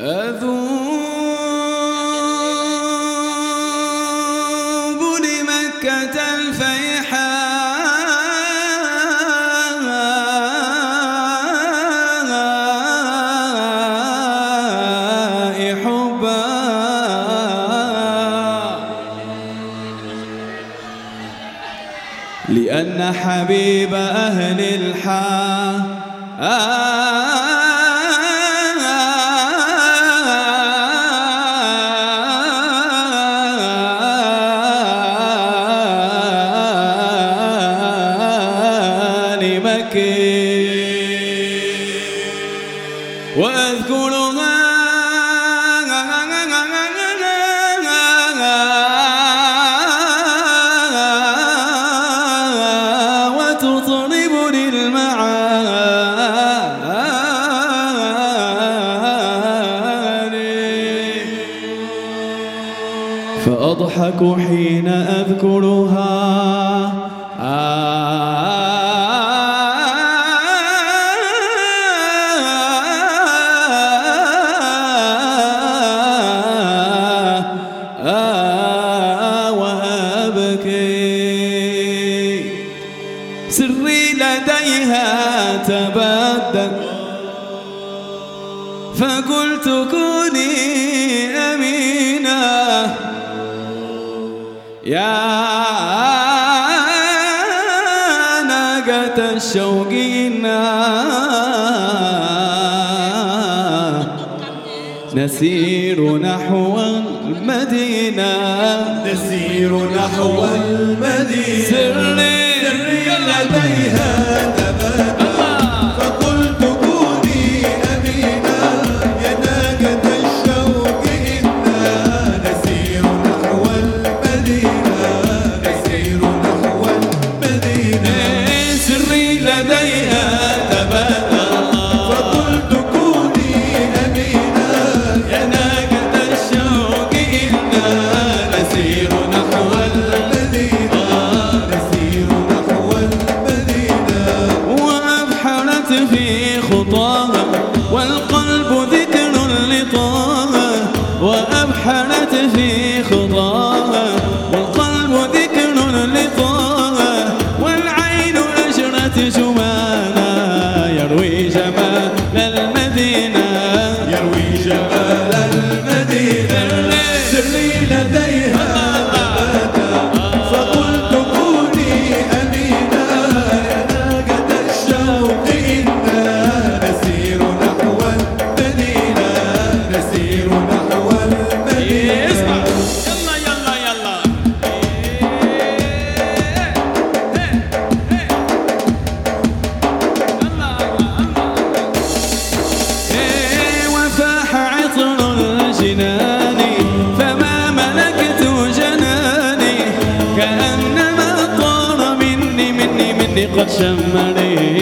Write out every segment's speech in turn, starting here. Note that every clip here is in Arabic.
أذوب لمكة الفيحاء حبا. لأن حبيب أهل الحاء آه فأضحك حين أذكرها. سري لديها فقلت كن يا ناقة الشوق نسير نحو المدينة. نسير نحو المدينة. قد شمني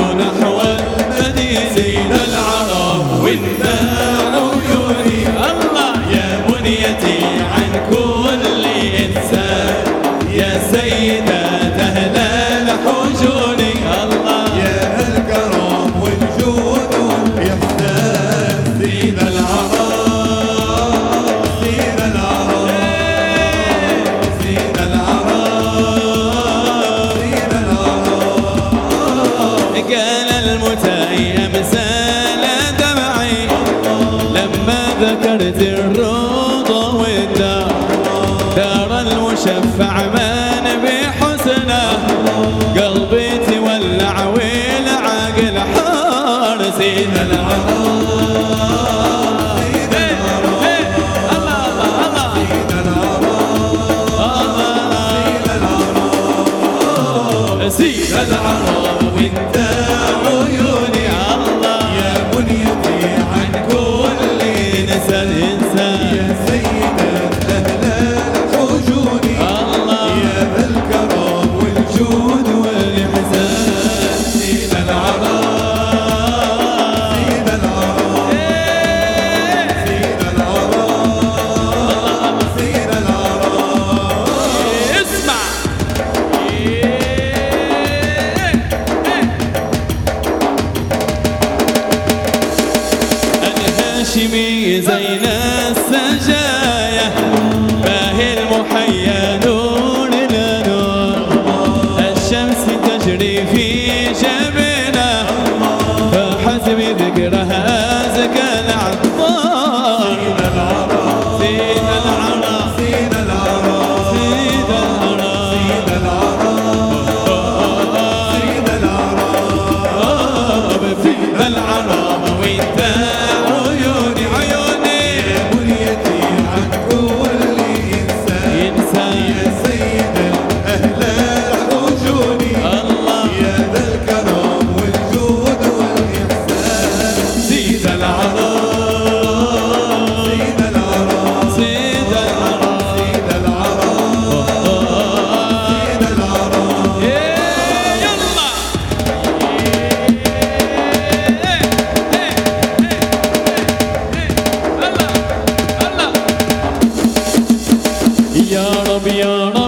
Yuna. قال المتيم سال دمعي لما ذكرت الروضة والدار دار المشفع من بحسنه قلبي تولع والعقل حار زين العراق العرب انت هاشمي زين السلام യാണമിയാണ്